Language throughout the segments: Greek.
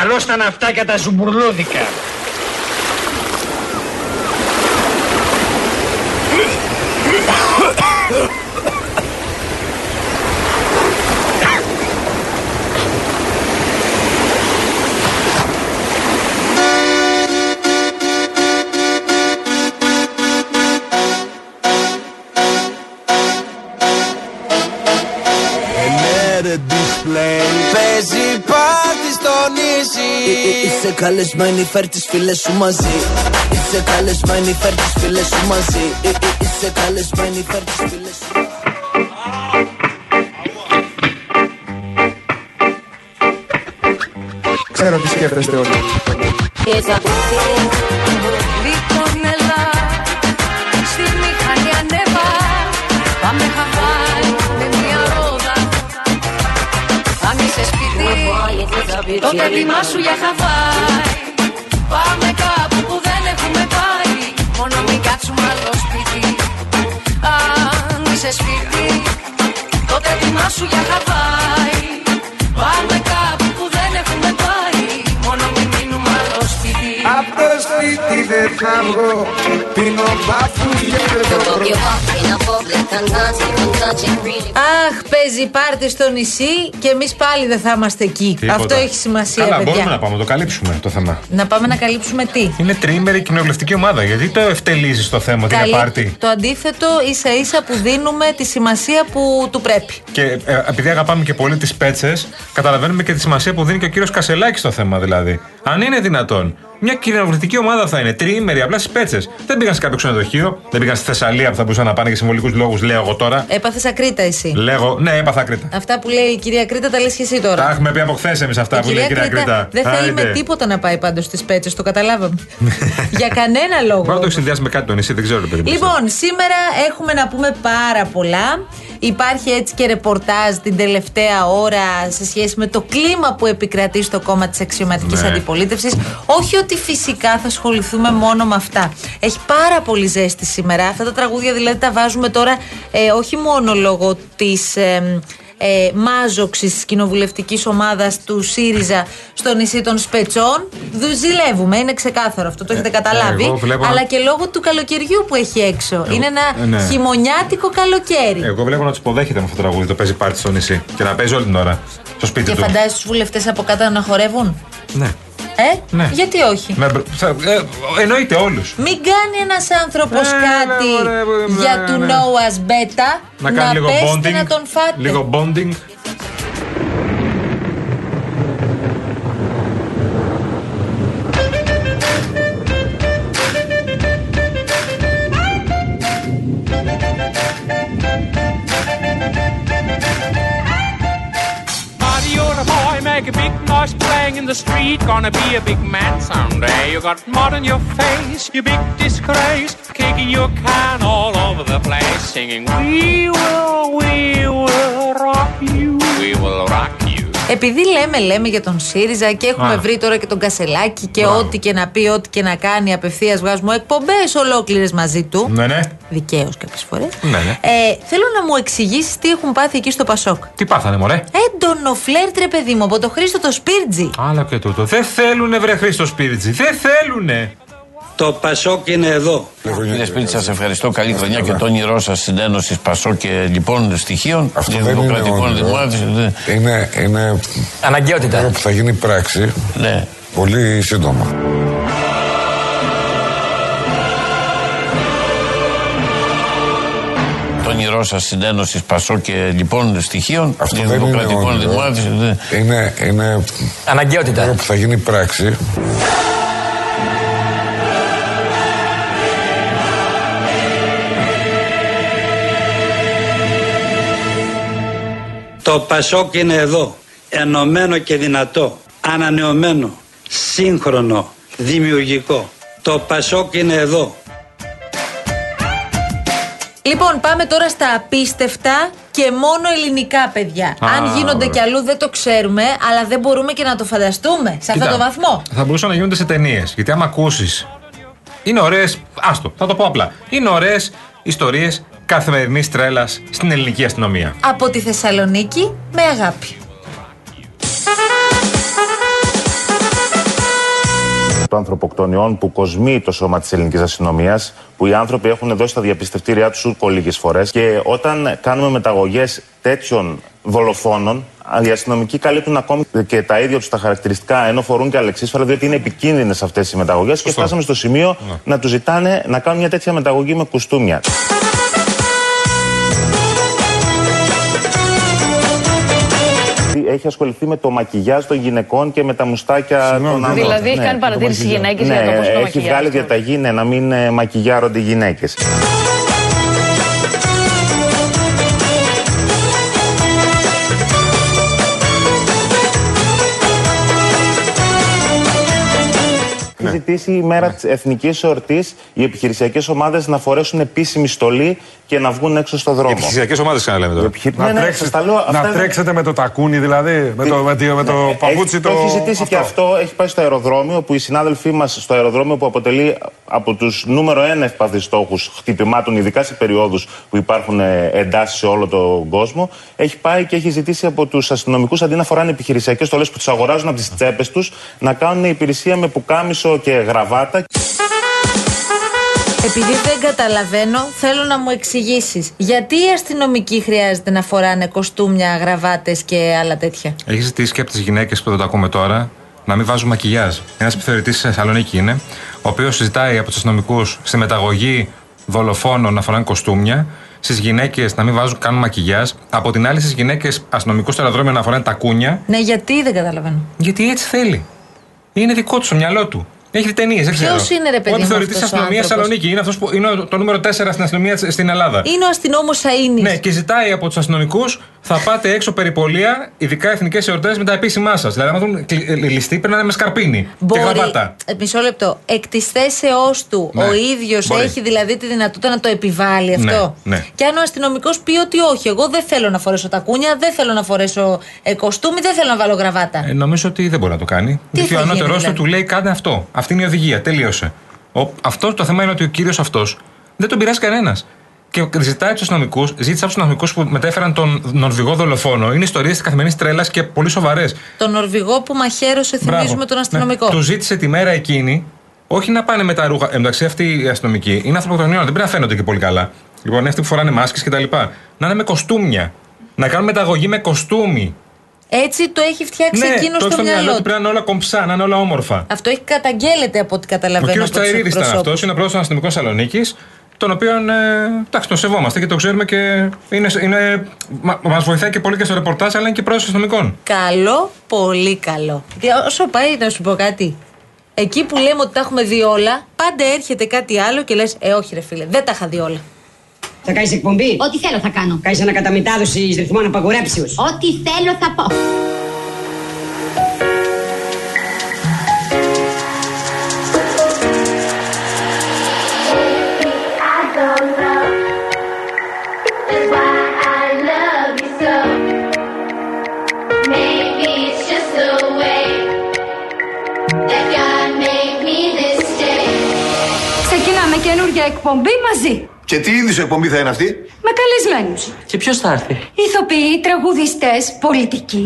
Καλώς τα ναυτάκια τα ζουμπουρλούδικα. Καλεσμένη φέρ τις φίλες σου μαζί. Είσαι καλεσμένη φέρ τις φίλες σου μαζί. Είσαι καλεσμένη φέρ τις φίλες σου Ξέρω τι σκέφτεστε όλοι. Το τέλειμά σου για χαβάι Πάμε κάπου που δεν έχουμε πάει. Μόνο μην κάτσουμε άλλο σπίτι. Αν είσαι σπίτι Το τέλειμά σου για χαβάι σπίτι δεν θα βγω. Πίνω μπάφου και Αχ, παίζει πάρτι στο νησί και εμείς πάλι δεν θα είμαστε εκεί. Τίποτα. Αυτό έχει σημασία, Καλά, παιδιά. μπορούμε να πάμε, να το καλύψουμε το θέμα. Να πάμε να καλύψουμε τι; Είναι τριήμερη κοινοβουλευτική ομάδα. Γιατί το ευτελίζεις το θέμα ότι είναι Καλή- πάρτι. Το αντίθετο ίσα ίσα που δίνουμε τη σημασία που του πρέπει. Και ε, επειδή αγαπάμε και πολύ τις πέτσες, καταλαβαίνουμε και τη σημασία που δίνει και ο κύριος Κασελάκης στο θέμα δηλαδή. Αν είναι δυνατόν. Μια κοινοβουλευτική ομάδα θα είναι τριήμερη, απλά στις πέτσες. Δεν πήγαν σε κάποιο ξενοδοχείο, δεν πήγαν στη Θεσσαλία που θα μπορούσαν να πάνε για συμβολικούς λόγους, λέω εγώ τώρα. Έπαθες ακρίτα εσύ. Λέγω, ναι, έπαθα Κρήτα. Αυτά που λέει η κυρία Κρήτα τα λες και εσύ Τα τώρα. έχουμε πει από χθες εμείς αυτά που λέει η κυρία Κρήτα. δεν θέλει Άιντε. με τίποτα να πάει πάντως στις πέτσες, το καταλάβαμε. Για κανένα λόγο. Μπορεί να το έχει συνδυάσει με κάτι το νησί, δεν ξέρω, ρε παιδί. μου. Λοιπόν, σήμερα έχουμε να πούμε πάρα πολλά. Υπάρχει έτσι και ρεπορτάζ την τελευταία ώρα σε σχέση με το κλίμα που επικρατεί στο κόμμα της αξιωματικής Ναι. αντιπολίτευσης. Όχι ότι φυσικά θα ασχοληθούμε μόνο με αυτά. Έχει πάρα πολύ ζέστη σήμερα. Αυτά τα τραγούδια δηλαδή τα βάζουμε τώρα ε, όχι μόνο λόγω της. Ε, ε, μάζοξης τη κοινοβουλευτικής ομάδας του ΣΥΡΙΖΑ στο νησί των Σπετσών. Δου- Ζηλεύουμε, είναι ξεκάθαρο αυτό, το έχετε καταλάβει. εγώ βλέπω αλλά να- και λόγω του καλοκαιριού που έχει έξω. είναι ένα ε, ναι. χειμωνιάτικο καλοκαίρι. Εγώ βλέπω να τους υποδέχεται με αυτό το τραγούδι, το παίζει πάρτι στο νησί. Και να παίζει όλη την ώρα στο σπίτι και του. φαντάζεσαι τους βουλευτές από κάτω να χορεύουν; Ναι. Ε, Ναι. γιατί όχι; Με, θα- ε, εννοείται όλους. Μην κάνει ένας άνθρωπος Ε, κάτι ναι, ωραία, ναι, για ναι, του ναι. know us better. Να κάνει λίγο πέστε bonding. να τον φάτε. Λίγο bonding. Make a big noise playing in the street. Gonna be a big man someday. You got mud on your face, you big disgrace. Kicking your can all over the place, singing, We will, we will rock you. We will rock you. Επειδή λέμε, λέμε για τον ΣΥΡΙΖΑ και έχουμε Α. βρει τώρα και τον Κασελάκη και Μπράβο. ό,τι και να πει, ό,τι και να κάνει, απευθείας βγάζουμε εκπομπές ολόκληρες μαζί του. Ναι, ναι. Δικαίως κάποιες φορές. Ναι, ναι. Ε, θέλω να μου εξηγήσεις τι έχουν πάθει εκεί στο Πασόκ. Τι πάθανε, μωρέ; Έντονο φλερτ, ρε παιδί μου, από το Χρήστο το Σπίρτζι. Άλλα και τούτο. Δεν θέλουνε, βρε Χρήστο Σπίριτζι. Δεν θέλουνε. Το Πασόκ είναι εδώ. Κύριε Σπίρτ, σας ευχαριστώ. Καλή χρονιά και το όνειρό σας συνένωση Πασό και λοιπόν στοιχείων. Αυτό και δεν είναι δημοκρατικών όνειρο. δημοκρατικών. Είναι, είναι Αναγκαιότητα. έργο που θα γίνει πράξη Ναι. πολύ σύντομα. Όνειρό σα συνένωση Πασό και λοιπόν στοιχείων. Αυτό και δεν είναι δημοκρατικών όνειρο. δημοκρατικών. Είναι, είναι έργο Αναγκαιότητα. που θα γίνει πράξη Το Πασόκ είναι εδώ. Ενωμένο και δυνατό. Ανανεωμένο. Σύγχρονο. Δημιουργικό. Το Πασόκ είναι εδώ. Λοιπόν, πάμε τώρα στα απίστευτα και μόνο ελληνικά, παιδιά. Α, Αν γίνονται ωραία. κι αλλού δεν το ξέρουμε, αλλά δεν μπορούμε και να το φανταστούμε σε αυτό Κοίτα, το βαθμό. Θα μπορούσαν να γίνονται σε ταινίες. Γιατί άμα ακούσεις. Είναι ωραίες. Άστο, θα το πω απλά. Είναι ωραίες ιστορίες καθημερινής τρέλας στην ελληνική αστυνομία. Από τη Θεσσαλονίκη με αγάπη. Των ανθρωποκτονιών που κοσμεί το σώμα της ελληνικής αστυνομίας, που οι άνθρωποι έχουν δώσει τα διαπιστευτήριά τους ούκο λίγες φορές. Και όταν κάνουμε μεταγωγές τέτοιων δολοφόνων, οι αστυνομικοί καλύπτουν ακόμη και τα ίδια τους τα χαρακτηριστικά, ενώ φορούν και αλεξίσφαιρα, διότι είναι επικίνδυνες αυτές οι μεταγωγές. Και φτάσαμε στο σημείο να τους ζητάνε να κάνουν μια τέτοια μεταγωγή με κουστούμια. Έχει ασχοληθεί με το μακιγιάζ των γυναικών και με τα μουστάκια των ανδρών. Δηλαδή, έχει κάνει παρατήρηση το μακιγιάζ. γυναίκες για το πώς το έχει μακιγιάζ. βγάλει διαταγή ναι, να μην ε, μακιγιάρονται οι γυναίκες. Έχει ζητήσει η μέρα της εθνικής εορτής οι επιχειρησιακές ομάδες να φορέσουν επίσημη στολή και να βγουν έξω στο δρόμο. Επιχειρησιακές ομάδες ξαναλέμε τώρα. Ναι, ναι, σας τα λέω, αυτά να είναι- τρέξετε με το τακούνι δηλαδή, με το, με το, με το Ναι, παπούτσι έχει, το. το έχει ζητήσει και αυτό. Έχει πάει στο αεροδρόμιο, όπου οι συνάδελφοί μας στο αεροδρόμιο, που αποτελεί από τους νούμερο ένα ευπαθείς στόχους χτυπημάτων, ειδικά σε περιόδους που υπάρχουν εντάσεις σε όλο τον κόσμο, έχει πάει και έχει ζητήσει από τους αστυνομικούς αντί να φοράνε επιχειρησιακές στολές που τους αγοράζουν από τις τσέπες τους, να κάνουν υπηρεσία με πουκάμισο και γραβάτα. Επειδή δεν καταλαβαίνω, θέλω να μου εξηγήσεις. Γιατί οι αστυνομικοί χρειάζεται να φοράνε κοστούμια, γραβάτες και άλλα τέτοια; Έχεις ζητήσει και από τις γυναίκες που δεν το ακούμε τώρα να μην βάζουν μακιγιάζ. Ένας επιθεωρητής στη Θεσσαλονίκη είναι, ο οποίος ζητάει από τους αστυνομικούς στη μεταγωγή δολοφόνων να φοράνε κοστούμια, στις γυναίκες να μην βάζουν καν μακιγιάζ, από την άλλη στις γυναίκες αστυνομικούς στο αεροδρόμιο να φοράνε τακούνια, Ναι, γιατί δεν καταλαβαίνω. γιατί έτσι θέλει. Είναι δικό του στο μυαλό του. Έχει δει ταινίες, δεν ξέρω. Ποιος είναι, ρε παιδί Ο μου, επιθεωρητή αυτός ο αστυνομίας άνθρωπος; Θεσσαλονίκη. Είναι, αυτός που, είναι το νούμερο 4 στην αστυνομία της- στην Ελλάδα. Είναι ο αστυνόμος Σαΐνης. Ναι, και ζητάει από τους αστυνομικούς θα πάτε έξω περιπολία, ειδικά εθνικές εορτές, με τα επίσημά σας. Δηλαδή, άμα δουν κλ- ε, ληστή, πρέπει να είναι με σκαρπίνι και Μπορεί, γραβάτα. ε, μισό λεπτό, εκ της θέσεώς του Ναι, ο ίδιος μπορεί. έχει δηλαδή τη δυνατότητα να το επιβάλλει αυτό; Ναι, ναι. Και αν ο αστυνομικός πει ότι όχι, εγώ δεν θέλω να φορέσω τα κούνια, δεν θέλω να φορέσω ε, κοστούμι, δεν θέλω να βάλω γραβάτα. Ε, νομίζω ότι δεν μπορεί να το κάνει. Τι Γιατί ο θα γίνει, ανώτερός του δηλαδή; του λέει κάντε αυτό. Αυτή είναι η οδηγία. Τελείωσε. Ο, αυτό το θέμα είναι ότι ο κύριος αυτός δεν τον πειράζει κανένας. Και ζητάει τους αστυνομικού, ζήτησε από τους αστυνομικού που μετέφεραν τον Νορβηγό δολοφόνο. Είναι ιστορίες της καθημερινής τρέλας και πολύ σοβαρές. Τον Νορβηγό που μαχαίρωσε, θυμίζουμε τον αστυνομικό. Ναι. Του ζήτησε τη μέρα εκείνη, όχι να πάνε με τα ρούχα. Εντάξει, αυτοί οι αστυνομικοί είναι ανθρωποκτονιών, δεν πρέπει να φαίνονται και πολύ καλά. Λοιπόν, είναι αυτοί που φοράνε μάσκες και τα λοιπά. Να είναι με κοστούμια. Να κάνουν μεταγωγή με κοστούμι. Έτσι το έχει φτιάξει ναι, εκείνος το έχει στο στο μυαλό μυαλό του του. πρέπει να είναι όλα κομψά, να είναι όλα όμορφα. Αυτό έχει καταγγέλλεται από ό,τι Ο καταλαβαίνω. κύριος από τους Τσαϊρίδης ήταν εκπροσώπους. αυτός, είναι ο πρώτο αστυνομικό Θεσσαλονίκης, τον οποίον ε, εντάξει, τον σεβόμαστε και το ξέρουμε και είναι, είναι, μα μας βοηθάει και πολύ και στο ρεπορτάζ, αλλά είναι και πρόεδρος αστυνομικών. Καλό, πολύ καλό. Και όσο πάει να σου πω κάτι. Εκεί που λέμε ότι τα έχουμε δει όλα, πάντα έρχεται κάτι άλλο και λες Ε, όχι, ρε φίλε, δεν τα είχα δει όλα. Θα κάνεις εκπομπή; Ό,τι θέλω θα κάνω. Κάνεις ανακαταμετάδοση ρυθμών απαγορέψεως. Ό,τι θέλω θα πω. Εκπομπή μαζί. Και τι είδους εκπομπή θα είναι αυτή; Με καλεσμένους. Και ποιος θα έρθει; Ηθοποιοί, τραγουδιστές, πολιτικοί.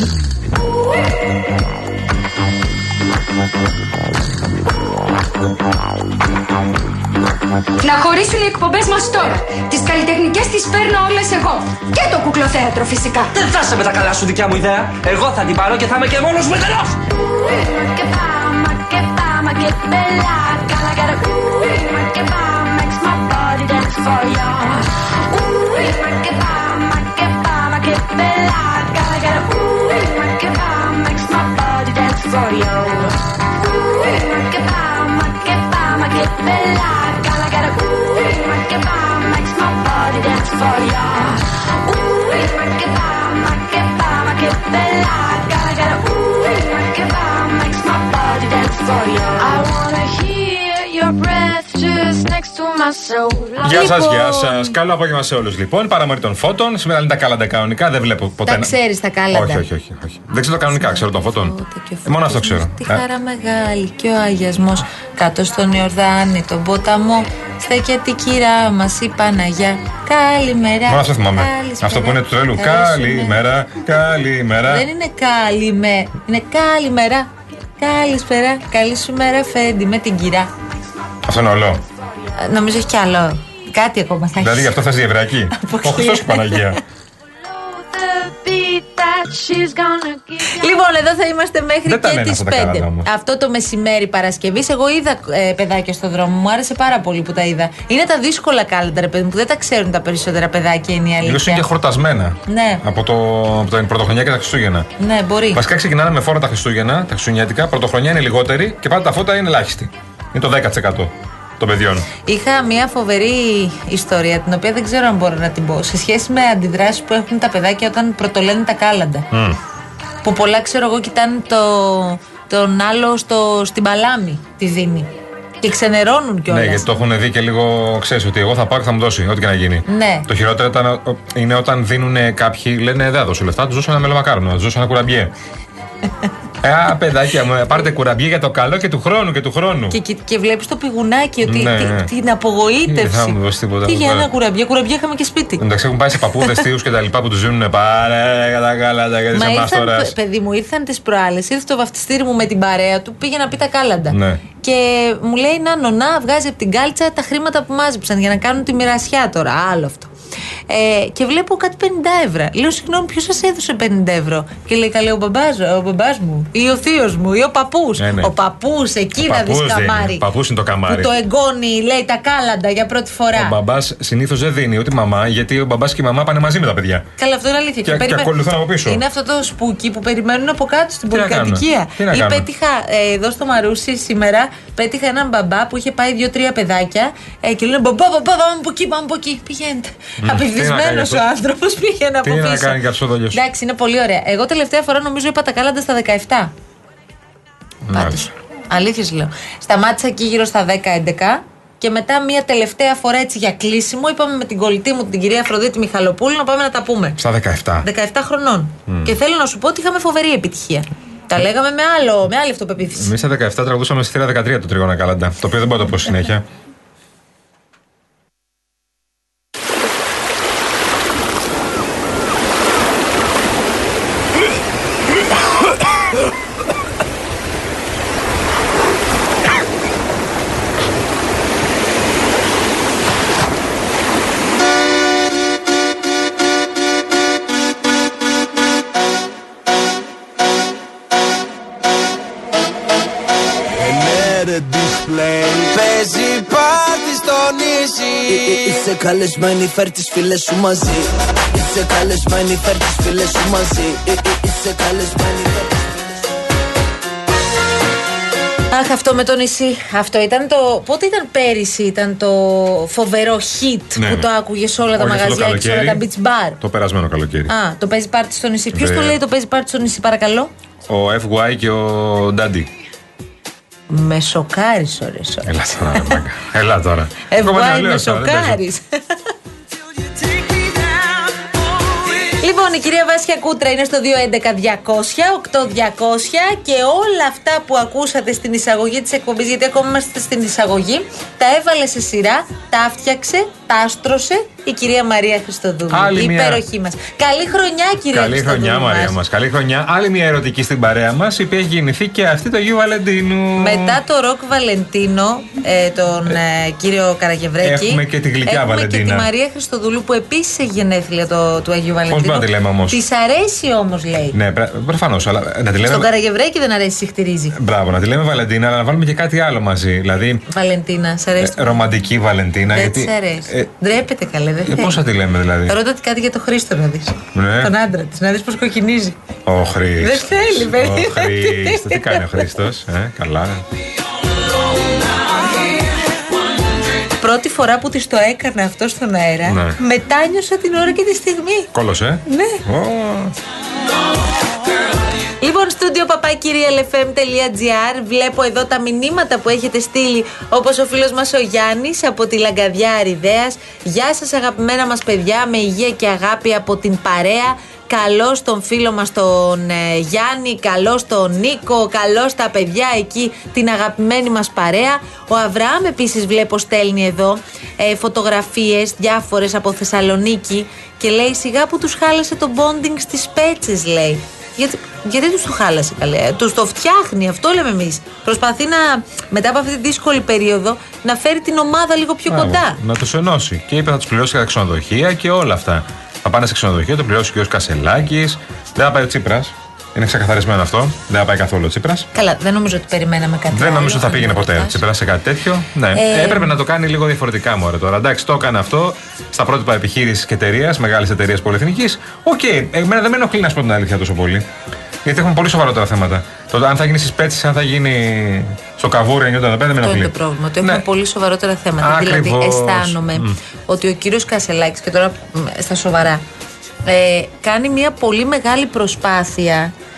Να χωρίσουν οι εκπομπές μας τώρα. Τις καλλιτεχνικές τις παίρνω όλες εγώ. Και το κουκλοθέατρο φυσικά. Δεν θα σε με τα καλά σου δικιά μου ιδέα. Εγώ θα την πάρω και θα είμαι και μόνος μου εντελώς. for ya. Ooh, make it bomb, make it bomb, make. Gotta get a ooh, make it bomb, makes my body dance for you. Ooh, make it bomb, make it bomb, make. Gotta get a ooh, make it bomb, makes my body dance for ya. Ooh, make it bomb, make it bomb, make. Gotta get a ooh, make it bomb, makes my body dance for you. I wanna hear. Γεια σας, Λοιπόν. γεια σας. Καλό απόγευμα σε όλους. Λοιπόν, παραμονή των φώτων. Σήμερα είναι τα κάλαντα κανονικά. Δεν βλέπω ποτέ. Τα να- ξέρεις τα κάλαντα. Όχι, όχι, όχι. όχι. Δεν ξέρω τα κανονικά, ξέρω των φώτων. Και ο Ε, μόνο αυτό φώτος ξέρω. Τη Ε, χαρά μεγάλη και ο αγιασμός κάτω στον Ιορδάνη, τον ποταμό. Στέκεται η κυρά μας η Παναγιά. Καλημέρα. Μόνο αυτό θυμάμαι. Καλησπέρα. Αυτό που είναι του τρελού. Καλησπέρα. Καλημέρα, καλημέρα. Δεν είναι καλημέρα. Είναι καλημέρα. Καλησπέρα, καλή σου μέρα, Φέντι, με την κυρά. Αυτό είναι όλο. Ε, Νομίζω έχει κι άλλο. Κάτι ακόμα θα έχεις. Δηλαδή γι' αυτό θες διευράκι. Ο Χριστός και η Παναγία. Λοιπόν, εδώ θα είμαστε μέχρι Δεν τα και λένε τις αυτά τα 5. καλά όμως. Αυτό το μεσημέρι Παρασκευής. Εγώ είδα ε, παιδάκια στο δρόμο. Μου άρεσε πάρα πολύ που τα είδα. Είναι τα δύσκολα κάλαντα, ρε παιδί μου, που δεν τα ξέρουν τα περισσότερα παιδάκια, είναι η Λίγο είναι αλήθεια. και χορτασμένα. Ναι, Από, το, από την πρωτοχρονιά και τα Χριστούγεννα. ναι, μπορεί. Βασικά ξεκινάνε με φόρα τα Χριστούγεννα, τα Χριστουγεννιάτικα. Πρωτοχρονιά είναι λιγότερη και πάντα τα φώτα είναι ελάχιστη. Είναι το 10% των παιδιών. Είχα μια φοβερή ιστορία, την οποία δεν ξέρω αν μπορώ να την πω, σε σχέση με αντιδράσεις που έχουν τα παιδάκια όταν πρωτολένε τα κάλαντα. Μμ. Που πολλά ξέρω εγώ κοιτάνε το, τον άλλο στο, στην παλάμη τη δίνει. Και ξενερώνουν κιόλας. Ναι, γιατί το έχουν δει και λίγο, ξέρεις ότι εγώ θα πάω και θα μου δώσει, ό,τι και να γίνει. Ναι. Το χειρότερο ήταν, είναι όταν δίνουν κάποιοι, λένε δεν θα δώσω λεφτά, τους δώσω ένα μελομακάρονο, τους δώσω ένα κουραμπιέ. ε, α, παιδάκια μου, πάρτε κουραμπιέ για το καλό και του χρόνου και του χρόνου. Και, και, και βλέπεις το πηγουνάκι ότι Ναι, τι- ναι. την Δεν απογοήτευση. θα μου δώσεις τίποτα. Τι μου για πέρα. ένα κουραμπιέ, κουραμπιέ είχαμε και σπίτι. Εντάξει, έχουν πάει σε παππούδες, θείους και τα λοιπά που τους δίνουν πάρε για τα κάλαντα γιατί Μα είσαι ήρθαν, μάστορας. παι- παιδί μου, ήρθαν τις προάλλες. Ήρθε το βαφτιστήρι μου με την παρέα του, πήγε να πει τα κάλαντα. Ναι. Και μου λέει να νονά, βγάζει από την κάλτσα τα χρήματα που μάζεψαν για να κάνουν τη μοιρασιά τώρα. Άλλο αυτό. Ε, και βλέπω κάτι 50 ευρώ. Λέω, συγγνώμη, ποιος σας έδωσε 50 ευρώ; Και λέει, καλέ, ο μπαμπάς, ο μπαμπάς μου, ή ο θείος μου, ή ο παππούς. Ναι, ναι. Ο παππούς, εκεί Ο να δεις παππούς δεν είναι. καμάρι. Ο παππούς είναι το καμάρι. Που το εγγόνι, λέει τα κάλαντα για πρώτη φορά. Ο μπαμπάς συνήθως δεν δίνει ούτε η μαμά, γιατί ο μπαμπάς και η μαμά πάνε μαζί με τα παιδιά. Καλά, αυτό είναι αλήθεια. Και- και περιμέ- ακολουθούν από πίσω. Είναι αυτό το spooky που περιμένουν από κάτω στην Τι να κάνουμε, πολυκατοικία. τι να Ή κάνουμε; πέτυχα ε, εδώ στο Μαρούσι σήμερα, πέτυχα έναν μπαμπά που είχε πάει δύο-τρία παιδάκια ε, και λένε Μπαμπά, μπαμπά, πάμε από εκεί, πάμε από εκεί. Πηγαίνετε. Μμ, τι να Απευθυσμένο κάνει ο αυτός; άνθρωπος πήγαινε από Τι πίσω. να κάνει καψοδόλιο. Εντάξει, είναι πολύ ωραία. Εγώ τελευταία φορά νομίζω είπα τα κάλαντα στα 17. Πάντως. Αλήθεια σου λέω. Σταμάτησα εκεί γύρω στα 10-11 και μετά μία τελευταία φορά έτσι για κλείσιμο είπαμε με την κολλητή μου την κυρία Αφροδίτη Μιχαλοπούλου να πάμε να τα πούμε. Στα 17. 17 χρονών. Μμ. Και θέλω να σου πω ότι είχαμε φοβερή επιτυχία. Τα λέγαμε με, άλλο, με άλλη αυτοπεποίθηση. Εμείς στα 17 τραγουδούσαμε στη θύρα 13 το τρίγωνα κάλαντα. Το οποίο δεν μπορώ να το πω συνέχεια. Καλεσμένη, φέρ τις φίλες σου μαζί Είσαι καλεσμένη, φέρ τις φίλες σου μαζί Ε, ε, Είσαι καλεσμένη, φέρ τις Αχ, αυτό με το νησί. Αυτό ήταν το. Πότε ήταν πέρυσι, ήταν το φοβερό hit Ναι, που ναι. το άκουγες σε όλα τα Όχι, αυτό το μαγαζιά και σε όλα τα καλοκαίρι. beach bar; Το περασμένο καλοκαίρι. Α, το παίζει πάρτι στο νησί. Ποιος Δε- το λέει το παίζει πάρτι στο νησί, παρακαλώ; Ο FY και ο Ντάντι. Με σοκάρεις, ώρε. Έλα τώρα, ρε μάγκα. Έλα τώρα. Ακόμα Ευγάει να λέω με τώρα, δεν παίζω. σοκάρεις. Λοιπόν, η κυρία Βάσια Κούτρα είναι στο 211-200-8200 και όλα αυτά που ακούσατε στην εισαγωγή της εκπομπής, γιατί ακόμα είμαστε στην εισαγωγή, τα έβαλε σε σειρά, τα άφτιαξε, τα άστρωσε η κυρία Μαρία Χριστοδούλου. Άλλη η μια. υπέροχή μας. Καλή χρονιά, κυρία Καλή Χριστοδούλου. χρονιά, Μαρία μας. μας. Καλή χρονιά. Άλλη μια ερωτική στην παρέα μας, η οποία έχει γεννηθεί και αυτή το Αγίου Βαλεντίνου. Μετά το Ροκ Βαλεντίνο, ε, τον ε, κύριο Καραγευρέκη. Έχουμε και τη γλυκιά έχουμε Βαλεντίνα. και τη Μαρία Χριστοδούλου που επίσης έχει γενέθλια το, του Αγίου Βαλεντίνου. μπορούμε να τη λέμε όμως; Της αρέσει όμως, λέει. Ναι, προφανώς. Αλλά να τη λέμε. Στον Καραγευρέκη δεν αρέσει, συχτηρίζει. Μπράβο, να τη λέμε Βαλεντίνα, αλλά να βάλουμε και κάτι άλλο μαζί. Δηλαδή, Βαλεντίνα, σ' αρέσει. ε, ρομαντική Βαλεντίνα. δεν γιατί, τη αρέσει. Ε, Ντρέπεται καλέ, δεν ε, θέλει. πώς θα τη λέμε δηλαδή; Ρώτα τη κάτι για το Χρήστο να δεις. Ναι. Τον άντρα της, να δεις πώς κοκκινίζει. Ο Χρήστος. Δεν θέλει, Ο παιδί. Χρήστος. Τι κάνει ο Χρήστος, ε, καλά. Πρώτη φορά που της το έκανα αυτό στον αέρα, Ναι. μετάνιωσα την ώρα και τη στιγμή. Κόλος, ε. Ναι. Ω, Λοιπόν, στούντιο papakirialfm.gr Βλέπω εδώ τα μηνύματα που έχετε στείλει όπως ο φίλος μας ο Γιάννης από τη Λαγκαδιά Αριδέας Γεια σας αγαπημένα μας παιδιά με υγεία και αγάπη από την παρέα Καλό στον φίλο μας τον ε, Γιάννη, καλό στον Νίκο, καλό στα παιδιά εκεί την αγαπημένη μας παρέα. Ο Αβραάμ επίσης βλέπω στέλνει εδώ ε, φωτογραφίες διάφορες από Θεσσαλονίκη και λέει σιγά που τους χάλασε το bonding στις πέτσες λέει. Γιατί, γιατί τους το χάλασε καλέ. Τους το φτιάχνει, αυτό λέμε εμείς. Προσπαθεί να, μετά από αυτή τη δύσκολη περίοδο, να φέρει την ομάδα λίγο πιο Μπράβο, κοντά. Να του ενώσει. Και είπε θα τους πληρώσει για τα ξενοδοχεία και όλα αυτά. Θα πάνε σε ξενοδοχεία, το πληρώσει και ο Κασελάκης. Δεν θα πάει ο Τσίπρας. Είναι ξεκαθαρισμένο αυτό. Δεν θα πάει καθόλου ο Τσίπρας. Καλά, δεν νομίζω ότι περιμέναμε κάτι Δεν άλλο. νομίζω θα πήγαινε ποτέ ο Ρεπορτάζ. Τσίπρας σε κάτι τέτοιο. Ναι. Ε, Έπρεπε να το κάνει λίγο διαφορετικά μωρέ τώρα. Εντάξει, το έκανε αυτό στα πρότυπα επιχείρησης και εταιρείας, μεγάλης εταιρείας πολυεθνικής. Οκ, εμένα δεν με ενοχλεί να σου πω την αλήθεια τόσο πολύ. Γιατί έχουμε πολύ σοβαρότερα θέματα. Το αν θα γίνει στις Σπέτσες, αν θα γίνει στο Καβούρι 95 δεν με Αυτό είναι ενοχλεί. το πρόβλημα. Ότι έχουμε πολύ σοβαρότερα θέματα. Δηλαδή, Ακριβώς. αισθάνομαι Μμ. ότι ο κύριος Κασελάκης, και τώρα μ, στα σοβαρά, ε, κάνει μια πολύ μεγάλη προσπάθεια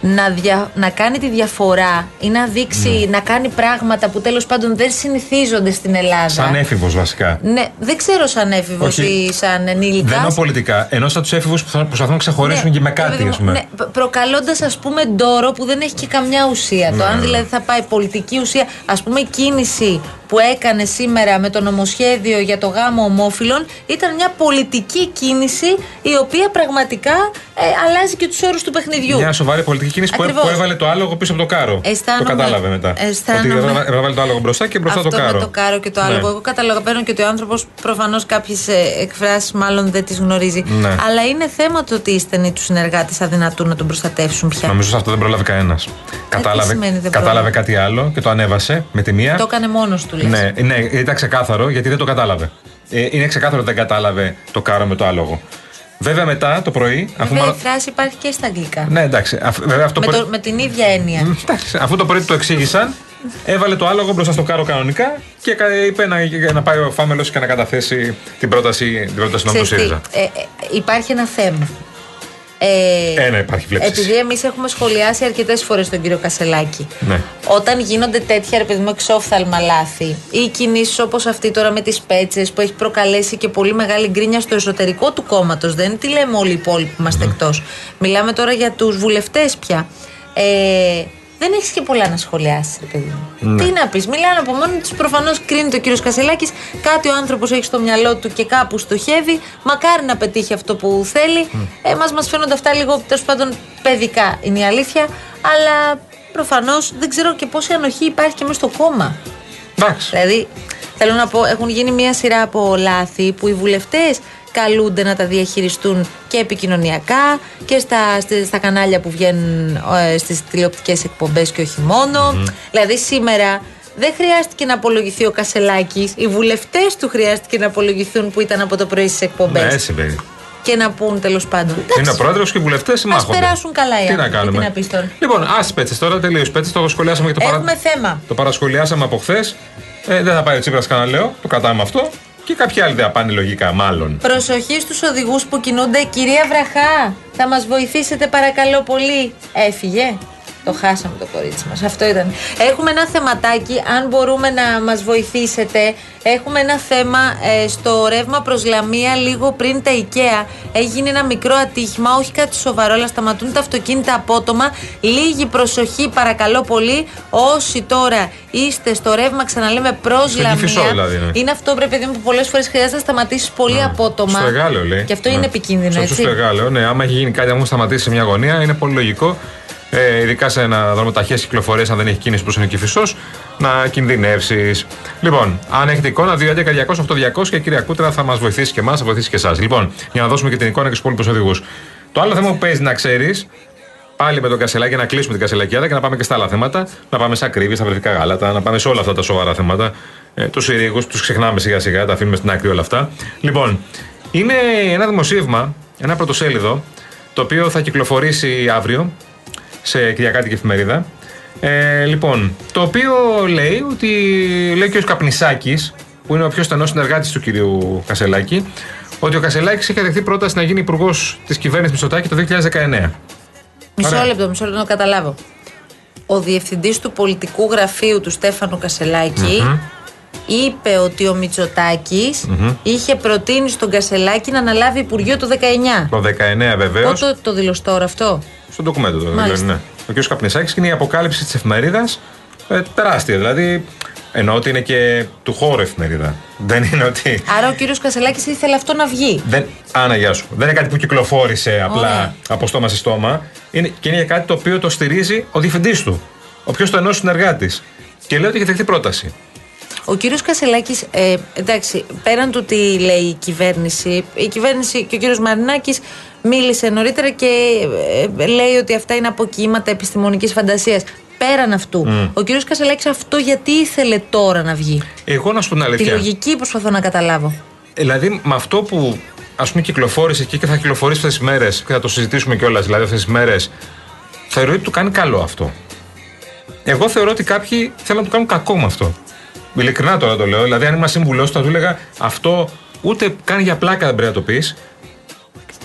να, δια, να κάνει τη διαφορά ή να δείξει, να κάνει πράγματα που τέλος πάντων δεν συνηθίζονται στην Ελλάδα. Σαν έφηβος βασικά. Ναι, δεν ξέρω σαν έφηβος Όχι. ή σαν ενήλικας. Δεν εννοώ πολιτικά. Ενώ σαν τους έφηβους που θα προσπαθούν να ξεχωρίσουν Ναι, και με ρε κάτι, παιδί μου, ας πούμε. Ναι, προκαλώντας ας πούμε ντόρο που δεν έχει και καμιά ουσία. Το Ναι. αν δηλαδή θα πάει πολιτική ουσία, ας πούμε η κίνηση που έκανε σήμερα με το νομοσχέδιο για το γάμο ομόφυλων ήταν μια πολιτική κίνηση η οποία πραγματικά ε, αλλάζει και τους όρους του παιχνιδιού. Μια σοβαρή πολιτική κίνηση που, Ακριβώς. που έβαλε το άλογο πίσω από το κάρο. Αισθάνομαι- το κατάλαβε μετά. αισθάνομαι- Ότι έβαλε έβαλε το άλογο μπροστά και μπροστά Αυτό το κάρο. με το κάρο και το Ναι. άλογο. Εγώ καταλαβαίνω και ότι ο άνθρωπος προφανώς κάποιες εκφράσεις μάλλον δεν τις γνωρίζει. Ναι. Αλλά είναι θέμα το ότι οι στενοί τους συνεργάτες αδυνατούν να τον προστατεύσουν πια. Νομίζω σε αυτό δεν πρόλαβε κανένας. Κατάλαβε, σημαίνει δεν κατάλαβε πρόλαβε; κάτι άλλο και το ανέβασε με τη μία. Το έκανε μόνος του, λες. Ναι, ναι, ήταν ξεκάθαρο γιατί δεν το κατάλαβε. Ε, είναι ξεκάθαρο ότι δεν κατάλαβε το κάρο με το άλογο. Βέβαια μετά το πρωί. Αφού Βέβαια μάλλον- η φράση υπάρχει και στα αγγλικά. Ναι, εντάξει. αφ- βέβαια αυτό με, πρωί- το, με την ίδια έννοια. Εντάξει, αφού το πρωί του το εξήγησαν, έβαλε το άλογο μπροστά στο κάρο κανονικά και κα- είπε να, να πάει ο Φάμελος και να καταθέσει την πρόταση, την πρόταση νόμου του Ξέρεις τι, ΣΥΡΙΖΑ. ε, ε, υπάρχει ένα θέμα. Ε, Ένα υπάρχει βλέψη. επειδή εμείς έχουμε σχολιάσει αρκετές φορές τον κύριο Κασελάκη. Ναι. Όταν γίνονται τέτοια ρε παιδί μου εξόφθαλμα λάθη ή κινήσεις όπως αυτή τώρα με τις πέτσες που έχει προκαλέσει και πολύ μεγάλη γκρίνια στο εσωτερικό του κόμματος, δεν είναι τι λέμε όλοι οι υπόλοιποι που είμαστε εκτός. Μιλάμε τώρα για τους βουλευτές πια. Ε, δεν έχεις και πολλά να σχολιάσεις, ρε παιδί μου. Ναι. Τι να πεις, μιλάνε από μόνοι τους. Προφανώς κρίνεται ο κύριος Κασελάκης. Κάτι ο άνθρωπος έχει στο μυαλό του και κάπου στοχεύει. Μακάρι να πετύχει αυτό που θέλει. Ε, μας, μας φαίνονται αυτά λίγο τέλος πάντων παιδικά, είναι η αλήθεια. Αλλά προφανώς δεν ξέρω και πόση ανοχή υπάρχει και μέσα στο κόμμα. Εντάξει. Δηλαδή, θέλω να πω, έχουν γίνει μια σειρά από λάθη που οι βουλευτές καλούνται να τα διαχειριστούν και επικοινωνιακά και στα, στη- στα κανάλια που βγαίνουν ε, στις τηλεοπτικές εκπομπές και όχι μόνο. Δηλαδή σήμερα δεν χρειάστηκε να απολογηθεί ο Κασελάκης, οι βουλευτές του χρειάστηκε να απολογηθούν που ήταν από το πρωί στις εκπομπές Ναι, συμβαίνει. και να πούν τέλος πάντων. Είναι ο πρόεδρος και οι βουλευτές Ας συμμάχονται. περάσουν καλά οι Τι να άνθρωποι, κάνουμε. τι να πεις τώρα. Λοιπόν, ας πέτσες τώρα, τελείω πέτσες. Το σχολιάσαμε και το, παρα... Έχουμε θέμα. το παρασχολιάσαμε από χθες. Ε, δεν θα πάει ο Τσίπρας κανένα λέω, το κρατάμε αυτό. Και κάποιοι άλλοι δεν θα πάνε λογικά, μάλλον. Προσοχή στους οδηγούς που κινούνται. Κυρία Βραχά, θα μας βοηθήσετε παρακαλώ πολύ. Έφυγε. Το χάσαμε το κορίτσι μας. Αυτό ήταν. Έχουμε ένα θεματάκι, αν μπορούμε να μας βοηθήσετε. Έχουμε ένα θέμα ε, στο ρεύμα προς Λαμία λίγο πριν τα IKEA. Έγινε ένα μικρό ατύχημα, όχι κάτι σοβαρό, αλλά σταματούν τα αυτοκίνητα απότομα. Λίγη προσοχή παρακαλώ πολύ. Όσοι τώρα είστε στο ρεύμα, ξαναλέμε προς Στο Λαμία. Κηφισό δηλαδή, ναι. Είναι αυτό πρέπει παιδί μου, που πολλές φορές χρειάζεται να σταματήσεις πολύ απότομα. Στο εργάλεο λέει. Και αυτό Ναι. είναι επικίνδυνο, Στο- έτσι. Στο εργάλεο, ναι. Άμα έχει γίνει κάτι, αν έχουν σταματήσει σε μια γωνία, είναι πολύ λογικό. Ε, ειδικά σε ένα δρόμο ταχεία κυκλοφορία, αν δεν έχει κίνηση που είναι και φυσός, να κινδυνεύσεις. Λοιπόν, αν έχετε εικόνα, 2.11.200.8.200 και η κυρία Κούτρα θα μας βοηθήσει και εμάς, θα βοηθήσει και εσάς. Λοιπόν, για να δώσουμε και την εικόνα και στους υπόλοιπους οδηγούς. Το άλλο θέμα που παίζει να ξέρεις, πάλι με τον Κασελάκη, να κλείσουμε την Κασελακιάδα και να πάμε και στα άλλα θέματα. Να πάμε σε ακρίβεια, στα βρεφικά γάλατα, να πάμε σε όλα αυτά τα σοβαρά θέματα. Ε, τους Συρίγους, τους ξεχνάμε σιγά σιγά, τα αφήνουμε στην άκρη όλα αυτά. Λοιπόν, είναι ένα δημοσίευμα, ένα πρωτοσέλιδο, το οποίο θα κυκλοφορήσει αύριο σε Κυριακάτικη εφημερίδα. Ε, λοιπόν, το οποίο λέει ότι λέει και ο Καπνισάκης, που είναι ο πιο στενός συνεργάτης του κυρίου Κασελάκη, ότι ο Κασελάκης είχε δεχθεί πρόταση να γίνει υπουργός της κυβέρνησης Μητσοτάκη το 2019. Μισό Ωραία. λεπτό, μισό λεπτό να καταλάβω. Ο διευθυντής του πολιτικού γραφείου του Στέφανου Κασελάκη Μμμ. Είπε ότι ο Μητσοτάκης Μμμ. είχε προτείνει στον Κασελάκη να αναλάβει Υπουργείο το 19. Το 19 βεβαίως. Πότε το δηλώσει τώρα αυτό; Στο ντοκουμέντο το Μάλιστα. δηλαδή, ναι. Ο κ. Καπνισάκης και είναι η αποκάλυψη της εφημερίδας ε, τεράστια. Δηλαδή, Εννοώ ότι είναι και του χώρου εφημερίδα. Δεν είναι ότι. Άρα ο κύριος Κασελάκης ήθελε αυτό να βγει. Δεν, Άννα, γεια σου. Δεν είναι κάτι που κυκλοφόρησε απλά Ωραία. από στόμα σε στόμα. Είναι, και είναι κάτι το οποίο το στηρίζει ο διευθυντής του. Ο πιο στενό συνεργάτης. Και λέει ότι έχει δεχτεί πρόταση. Ο κύριος Κασελάκης, ε, εντάξει, πέραν του τι λέει η κυβέρνηση, η κυβέρνηση και ο κύριος Μαρινάκης μίλησε νωρίτερα και ε, λέει ότι αυτά είναι αποκύματα επιστημονικής φαντασίας. Πέραν αυτού, Μμ. ο κύριος Κασελάκης αυτό γιατί ήθελε τώρα να βγει; Εγώ να σου πω την Τη αλήθεια. λογική προσπαθώ να καταλάβω. Δηλαδή, με αυτό που ας πούμε κυκλοφόρησε και θα κυκλοφορήσει αυτές τις μέρες και θα το συζητήσουμε κιόλας, δηλαδή αυτές τις μέρες, θεωρώ ότι του κάνει καλό αυτό. Εγώ θεωρώ ότι κάποιοι θέλουν να του κάνουν κακό με αυτό. Ειλικρινά τώρα το λέω. Δηλαδή, αν ήμουν σύμβουλο, θα του έλεγα αυτό ούτε καν για πλάκα δεν πρέπει να το πεις.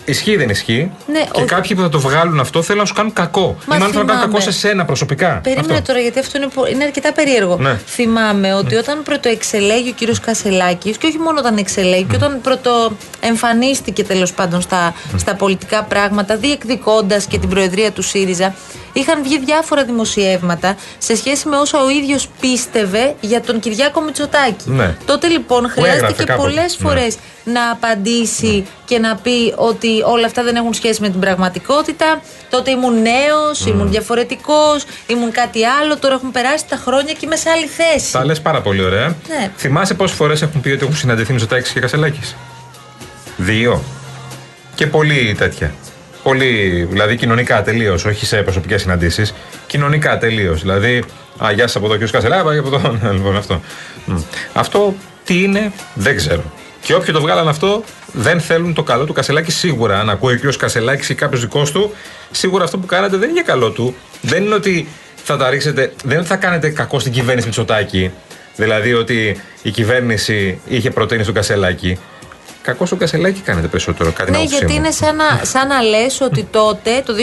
Ισχύει ή δεν ισχύει. Ναι, και ο- κάποιοι που θα το βγάλουν αυτό θέλουν να σου κάνουν κακό. Μα ή μάλλον θέλουν να κάνουν θυμάμαι. κακό σε σένα προσωπικά. Περίμενε Αυτό. τώρα, γιατί αυτό είναι, πο- είναι αρκετά περίεργο. Ναι. Θυμάμαι ότι όταν πρωτοεξελέγει ο κύριος Κασελάκης, και όχι μόνο όταν εξελέγει, και όταν πρωτοεμφανίστηκε τέλος πάντων στα, στα πολιτικά πράγματα, διεκδικώντας και την προεδρία του ΣΥΡΙΖΑ, είχαν βγει διάφορα δημοσιεύματα σε σχέση με όσα ο ίδιος πίστευε για τον Κυριάκο Μητσοτάκη. Ναι. Τότε λοιπόν Που χρειάστηκε έγραφε κάποτε. πολλές Ναι. φορές να απαντήσει και να πει ότι όλα αυτά δεν έχουν σχέση με την πραγματικότητα. Τότε ήμουν νέος, ήμουν διαφορετικός, ήμουν κάτι άλλο. Τώρα έχουν περάσει τα χρόνια και είμαι σε άλλη θέση. Τα λες πάρα πολύ ωραία. Ναι. Θυμάσαι πόσες φορές έχουν πει ότι έχουν συναντηθεί Μητσοτάκης και Κασελάκης; Δύο. Και πολύ τέτοια. Πολύ, δηλαδή κοινωνικά τελείως, όχι σε προσωπικές συναντήσεις. Κοινωνικά τελείως. Δηλαδή, Α, γεια σας από εδώ, κύριο Κασελάκη, πάει από εδώ. λοιπόν, αυτό. Μμ. Αυτό τι είναι, δεν ξέρω. Και όποιοι το βγάλαν αυτό, δεν θέλουν το καλό του Κασελάκη σίγουρα. Αν ακούει ο κύριο Κασελάκης ή κάποιος δικός του, σίγουρα αυτό που κάνατε δεν είναι για καλό του. Δεν είναι ότι θα τα ρίξετε, δεν είναι ότι θα κάνετε κακό στην κυβέρνηση Μητσοτάκη. Δηλαδή ότι η κυβέρνηση είχε προτείνει στον Κασελάκη. Κακό στον Κασελάκη κάνετε περισσότερο. Κάτι Ναι, να γιατί είναι σαν να, σαν να λες ότι τότε, το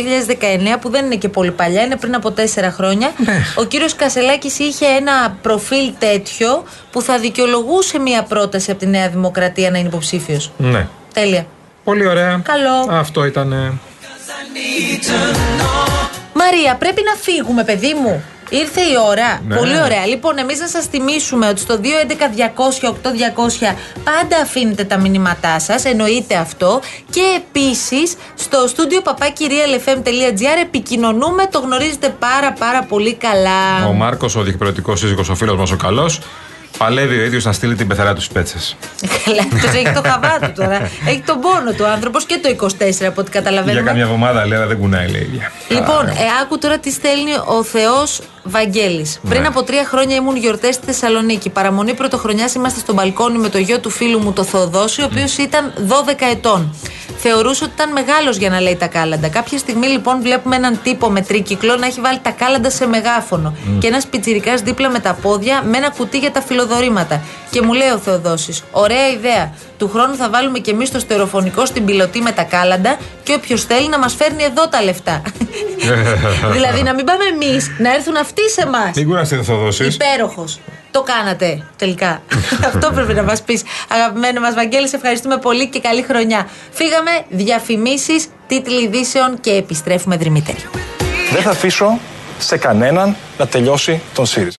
2019, που δεν είναι και πολύ παλιά, είναι πριν από τέσσερα χρόνια, Ναι. ο κύριος Κασελάκης είχε ένα προφίλ τέτοιο που θα δικαιολογούσε μια πρόταση από τη Νέα Δημοκρατία να είναι υποψήφιος. Ναι. Τέλεια. Πολύ ωραία. Καλό. Αυτό ήταν. Μαρία, πρέπει να φύγουμε, παιδί μου. Ήρθε η ώρα. Ναι. Πολύ ωραία. Λοιπόν, εμείς να σας θυμίσουμε ότι στο 211-200-8200 πάντα αφήνετε τα μηνύματά σας. Εννοείται αυτό. Και επίσης στο στούντιο papakirialfm.gr επικοινωνούμε. Το γνωρίζετε πάρα πάρα πολύ καλά. Ο Μάρκος, ο διεκπαιρεωτικό σύζυγος, ο φίλος μας ο καλός, παλεύει ο ίδιος να στείλει την πεθερά του στις πέτσες. Καλά, αυτός έχει το χαβά του τώρα. έχει τον πόνο του άνθρωπος και το 24 από ό,τι Για καταλαβαίνουμε. καμιά εβδομάδα λέει, αλλά δεν κουνάει, λέει. η ίδια. Λοιπόν, ε, άκου τώρα τι στέλνει ο Θεός Βαγγέλης. Ναι. Πριν από τρία χρόνια ήμουν γιορτές στη Θεσσαλονίκη. Παραμονή πρωτοχρονιάς είμαστε στο μπαλκόνι με το γιο του φίλου μου, το Θεοδόση, ο οποίος ήταν 12 ετών. Θεωρούσε ότι ήταν μεγάλος για να λέει τα κάλαντα. Κάποια στιγμή λοιπόν βλέπουμε έναν τύπο με τρίκυκλο να έχει βάλει τα κάλαντα σε μεγάφωνο. Μμ. Και ένας πιτσυρικά δίπλα με τα πόδια με ένα κουτί για τα φιλοδορήματα. Και μου λέει ο Θεοδόσης: Ωραία ιδέα. Του χρόνου θα βάλουμε και εμείς το στερεοφωνικό στην πιλωτή με τα κάλαντα και όποιος θέλει να μας φέρνει εδώ τα λεφτά. δηλαδή να μην πάμε εμείς, να έρθουν αυτοί σε εμάς. Μην κουραστείτε, θα δώσει. Υπέροχος. Το κάνατε τελικά. Αυτό πρέπει να μας πεις. Αγαπημένο μας Βαγγέλη, σε ευχαριστούμε πολύ και καλή χρονιά. Φύγαμε, διαφημίσεις, τίτλοι ειδήσεων και επιστρέφουμε δρυμύτεροι. Δεν θα αφήσω σε κανέναν να τελειώσει τον ΣΥΡΙΖΑ.